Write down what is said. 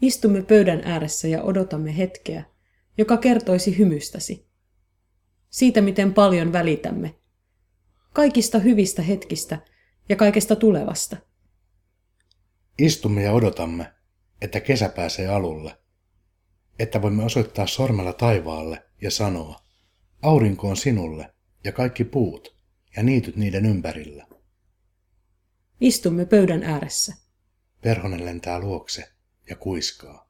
Istumme pöydän ääressä ja odotamme hetkeä, joka kertoisi hymystäsi. Siitä, miten paljon välitämme. Kaikista hyvistä hetkistä ja kaikesta tulevasta. Istumme ja odotamme, että kesä pääsee alulle. Että voimme osoittaa sormella taivaalle ja sanoa, aurinko on sinulle ja kaikki puut ja niityt niiden ympärillä. Istumme pöydän ääressä. Perhonen lentää luokse ja kuiskaa.